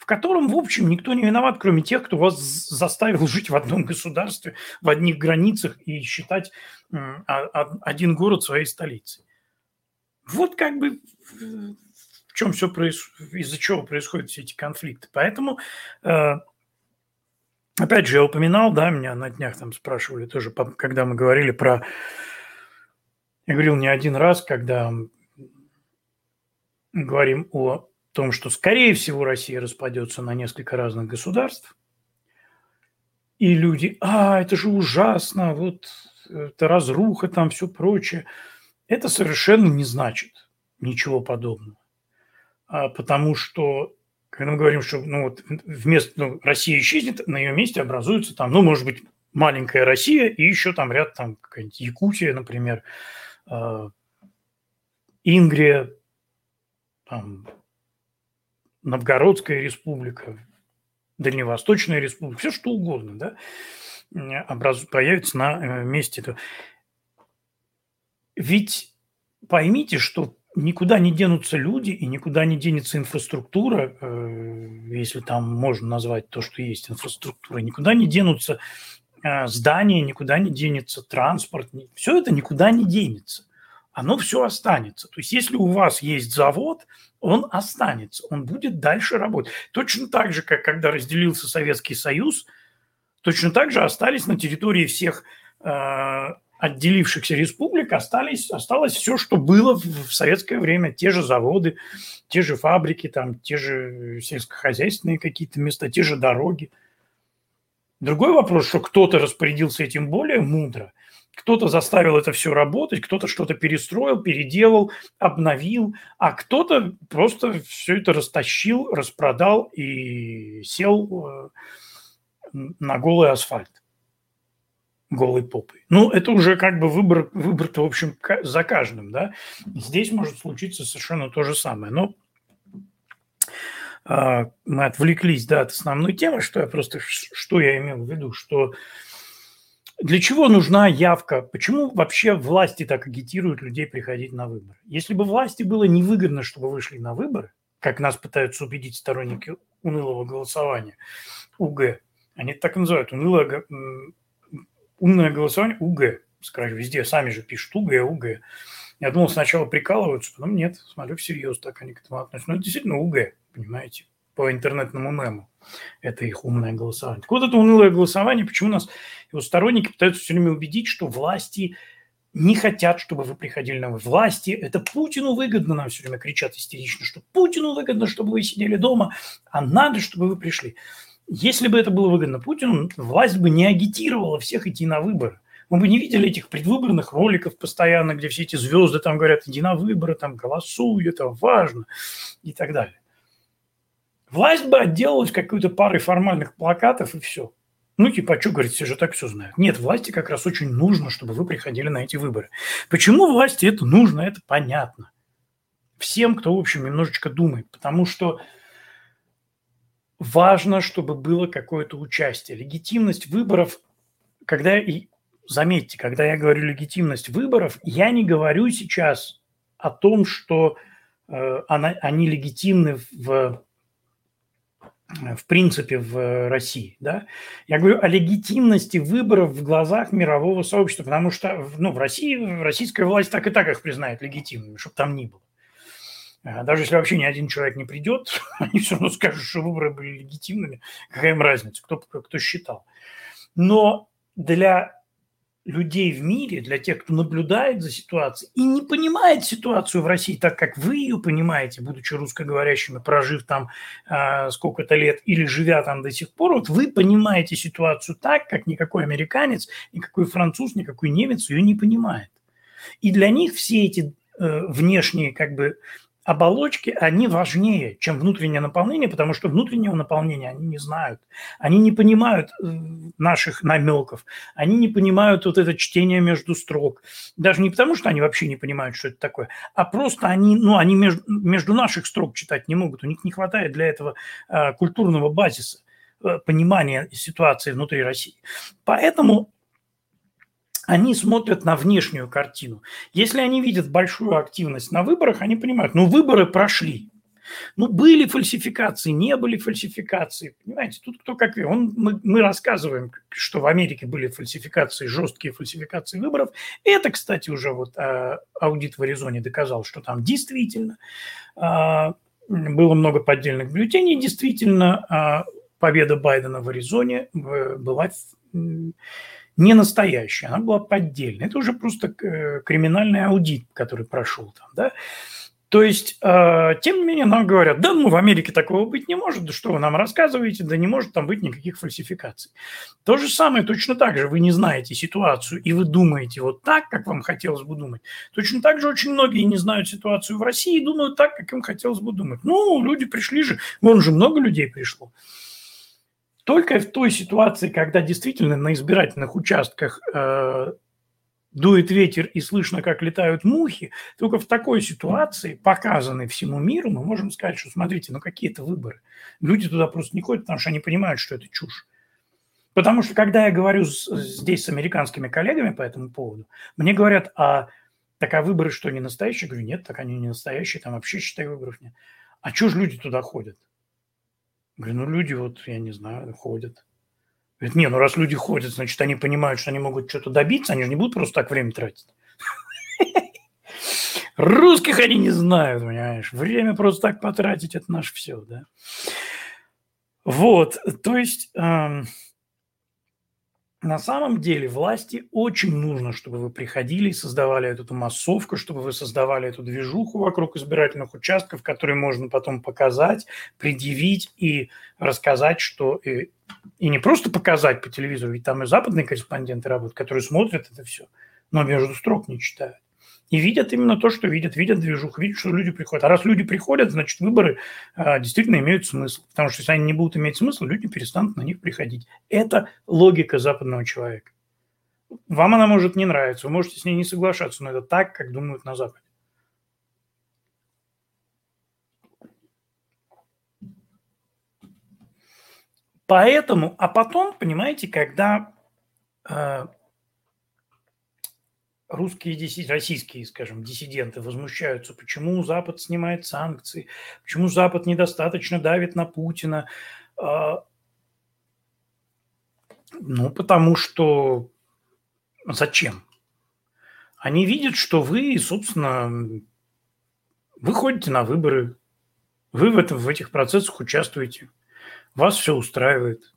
в котором, в общем, никто не виноват, кроме тех, кто вас заставил жить в одном государстве, в одних границах и считать один город своей столицей. Вот как бы в чем все происходит, из-за чего происходят все эти конфликты. Поэтому, э, опять же, я упоминал, да, меня на днях там спрашивали тоже, когда мы говорили про... Я говорил не один раз, когда говорим о том, что, скорее всего, Россия распадется на несколько разных государств, и люди, а, это же ужасно, вот это разруха, там все прочее. это совершенно не значит ничего подобного. А, потому что, когда мы говорим, что ну, вот, вместо ну, Россия исчезнет, на ее месте образуется там, ну, может быть, маленькая Россия и еще там ряд, там, какая-нибудь Якутия, например, а, Ингрия, там, Новгородская республика, Дальневосточная республика, все что угодно, да, образ... появится на э, месте этого. Ведь поймите, что никуда не денутся люди и никуда не денется инфраструктура, э, если там можно назвать то, что есть инфраструктура, никуда не денутся э, здания, никуда не денется транспорт, все это никуда не денется. Оно все останется. То есть если у вас есть завод, он останется, он будет дальше работать. Точно так же, как когда разделился Советский Союз, точно так же остались на территории всех э, отделившихся республик остались, осталось все, что было в советское время. Те же заводы, те же фабрики, там, те же сельскохозяйственные какие-то места, те же дороги. Другой вопрос, что кто-то распорядился этим более мудро, кто-то заставил это все работать, кто-то что-то перестроил, переделал, обновил, а кто-то просто все это растащил, распродал и сел э, на голый асфальт голой попой. Ну, это уже как бы выбор, выбор-то, в общем, за каждым, да. Здесь может случиться совершенно то же самое. Но э, мы отвлеклись, да, от основной темы, что я просто, что я имел в виду, что для чего нужна явка? Почему вообще власти так агитируют людей приходить на выборы? Если бы власти было невыгодно, чтобы вышли на выборы, как нас пытаются убедить сторонники унылого голосования, УГ, они так и называют, унылое умное голосование УГ. Скажу, везде сами же пишут УГ, УГ. Я думал, сначала прикалываются, потом нет, смотрю, всерьез так они к этому относятся. Но это действительно УГ, понимаете, по интернетному мему. Это их умное голосование. Так вот это унылое голосование, почему нас его сторонники пытаются все время убедить, что власти не хотят, чтобы вы приходили на власти. Это Путину выгодно, нам все время кричат истерично, что Путину выгодно, чтобы вы сидели дома, а надо, чтобы вы пришли. Если бы это было выгодно Путину, власть бы не агитировала всех идти на выборы. Мы бы не видели этих предвыборных роликов постоянно, где все эти звезды там говорят, иди на выборы, там голосуй, это важно и так далее. Власть бы отделалась какой-то парой формальных плакатов и все. Ну, типа, а что, говорит, все же так все знают. Нет, власти как раз очень нужно, чтобы вы приходили на эти выборы. Почему власти это нужно, это понятно. Всем, кто, в общем, немножечко думает. Потому что важно, чтобы было какое-то участие. Легитимность выборов, когда, и заметьте, когда я говорю легитимность выборов, я не говорю сейчас о том, что э, она, они легитимны в, в принципе в России. Да? Я говорю о легитимности выборов в глазах мирового сообщества, потому что ну, в России российская власть так и так их признает легитимными, чтобы там ни было. А даже если вообще ни один человек не придет, они все равно скажут, что выборы были легитимными. Какая им разница, кто, кто считал. Но для людей в мире, для тех, кто наблюдает за ситуацией и не понимает ситуацию в России так, как вы ее понимаете, будучи русскоговорящими, прожив там э, сколько-то лет или живя там до сих пор, вот вы понимаете ситуацию так, как никакой американец, никакой француз, никакой немец ее не понимает. И для них все эти э, внешние как бы оболочки, они важнее, чем внутреннее наполнение, потому что внутреннего наполнения они не знают. Они не понимают э, наших намеков, они не понимают вот это чтение между строк. Даже не потому, что они вообще не понимают, что это такое, а просто они, ну, они между, между наших строк читать не могут. У них не хватает для этого э, культурного базиса э, понимания ситуации внутри России. Поэтому они смотрят на внешнюю картину. Если они видят большую активность на выборах, они понимают, ну, выборы прошли. Ну, были фальсификации, не были фальсификации. Понимаете, тут кто как... Он, мы, мы рассказываем, что в Америке были фальсификации, жесткие фальсификации выборов. Это, кстати, уже вот а, аудит в Аризоне доказал, что там действительно а, было много поддельных бюллетеней. Действительно, а, победа Байдена в Аризоне э, была не настоящая, она была поддельная. Это уже просто э, криминальный аудит, который прошел там, да. То есть, э, тем не менее, нам говорят, да, ну, в Америке такого быть не может, да что вы нам рассказываете, да не может там быть никаких фальсификаций. То же самое, точно так же, вы не знаете ситуацию, и вы думаете вот так, как вам хотелось бы думать. Точно так же очень многие не знают ситуацию в России и думают так, как им хотелось бы думать. Ну, люди пришли же, вон же много людей пришло. Только в той ситуации, когда действительно на избирательных участках э, дует ветер и слышно, как летают мухи, только в такой ситуации, показанной всему миру, мы можем сказать, что смотрите, ну какие это выборы. Люди туда просто не ходят, потому что они понимают, что это чушь. Потому что когда я говорю с, здесь с американскими коллегами по этому поводу, мне говорят, а так а выборы что, не настоящие? Я говорю, нет, так они не настоящие, там вообще, считай, выборов нет. А чего же люди туда ходят? Говорю, ну люди вот, я не знаю, ходят. Говорит, не, ну раз люди ходят, значит, они понимают, что они могут что-то добиться, они же не будут просто так время тратить. Русских они не знают, понимаешь. Время просто так потратить – это наше все, да. Вот, то есть эм, на самом деле власти очень нужно, чтобы вы приходили и создавали эту массовку, чтобы вы создавали эту движуху вокруг избирательных участков, которые можно потом показать, предъявить и рассказать, что... И, и не просто показать по телевизору, ведь там и западные корреспонденты работают, которые смотрят это все, но между строк не читают. И видят именно то, что видят, видят движуху, видят, что люди приходят. А раз люди приходят, значит, выборы а, действительно имеют смысл. Потому что если они не будут иметь смысл, люди перестанут на них приходить. Это логика западного человека. Вам она может не нравиться, вы можете с ней не соглашаться, но это так, как думают на Западе. Поэтому, а потом, понимаете, когда э, русские, российские, скажем, диссиденты возмущаются, почему Запад снимает санкции, почему Запад недостаточно давит на Путина. А, ну, потому что зачем? Они видят, что вы, собственно, вы ходите на выборы, вы в, этом, в этих процессах участвуете, вас все устраивает,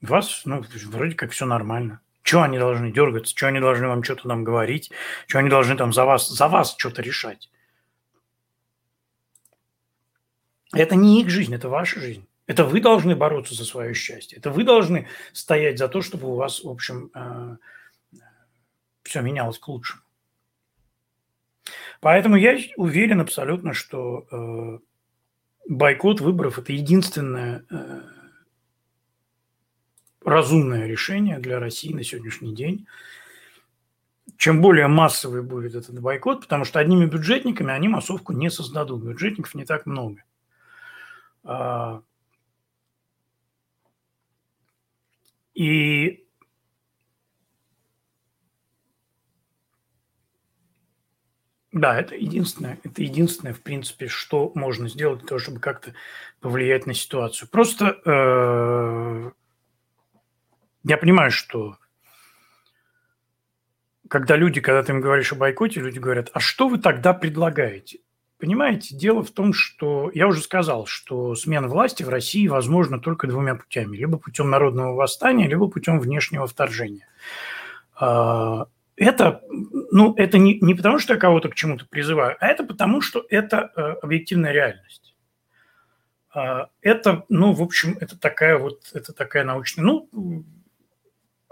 вас, ну, вроде как все нормально. Чего они должны дергаться? Чего они должны вам что-то нам говорить? Чего они должны там за вас, за вас что-то решать? Это не их жизнь, это ваша жизнь. Это вы должны бороться за свое счастье. Это вы должны стоять за то, чтобы у вас, в общем, э, все менялось к лучшему. Поэтому я уверен абсолютно, что э, бойкот выборов – это единственное э, разумное решение для России на сегодняшний день. Чем более массовый будет этот бойкот, потому что одними бюджетниками они массовку не создадут. Бюджетников не так много. А, и Да, это единственное, это единственное, в принципе, что можно сделать для того, чтобы как-то повлиять на ситуацию. Просто э, я понимаю, что когда люди, когда ты им говоришь о бойкоте, люди говорят, а что вы тогда предлагаете? Понимаете, дело в том, что я уже сказал, что смена власти в России возможна только двумя путями. Либо путем народного восстания, либо путем внешнего вторжения. А, это, ну, это не, не потому, что я кого-то к чему-то призываю, а это потому, что это э, объективная реальность. А, это, ну, в общем, это такая вот, это такая научная, ну,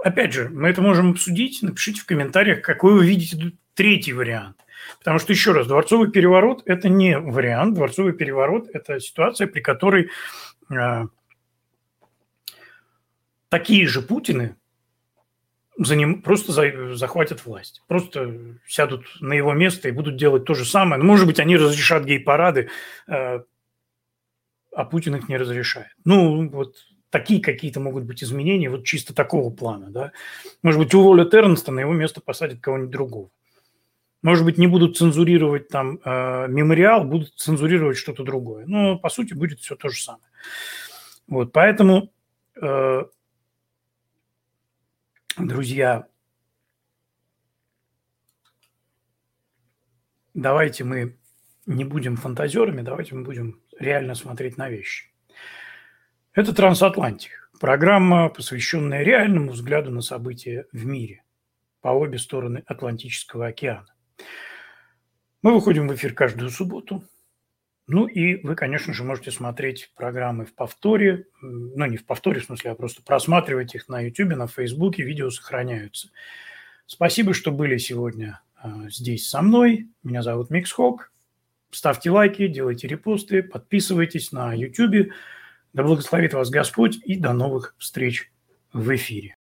опять же, мы это можем обсудить. Напишите в комментариях, какой вы видите третий вариант. Потому что, еще раз, дворцовый переворот – это не вариант. Дворцовый переворот – это ситуация, при которой э, такие же Путины за ним просто за, захватят власть. Просто сядут на его место и будут делать то же самое. Ну, может быть, они разрешат гей-парады, э, а Путин их не разрешает. Ну, вот такие какие-то могут быть изменения вот чисто такого плана, да. Может быть, уволят Эрнста, на его место посадят кого-нибудь другого. Может быть, не будут цензурировать там э, мемориал, будут цензурировать что-то другое. Но, по сути, будет все то же самое. Вот, поэтому, э, друзья, давайте мы не будем фантазерами, давайте мы будем реально смотреть на вещи. Это «Трансатлантик» – программа, посвященная реальному взгляду на события в мире по обе стороны Атлантического океана. Мы выходим в эфир каждую субботу. Ну и вы, конечно же, можете смотреть программы в повторе, ну не в повторе, в смысле, а просто просматривать их на YouTube, на Facebook, видео сохраняются. Спасибо, что были сегодня а, здесь со мной. Меня зовут Микс Хок. Ставьте лайки, делайте репосты, подписывайтесь на YouTube. Да благословит вас Господь и до новых встреч в эфире.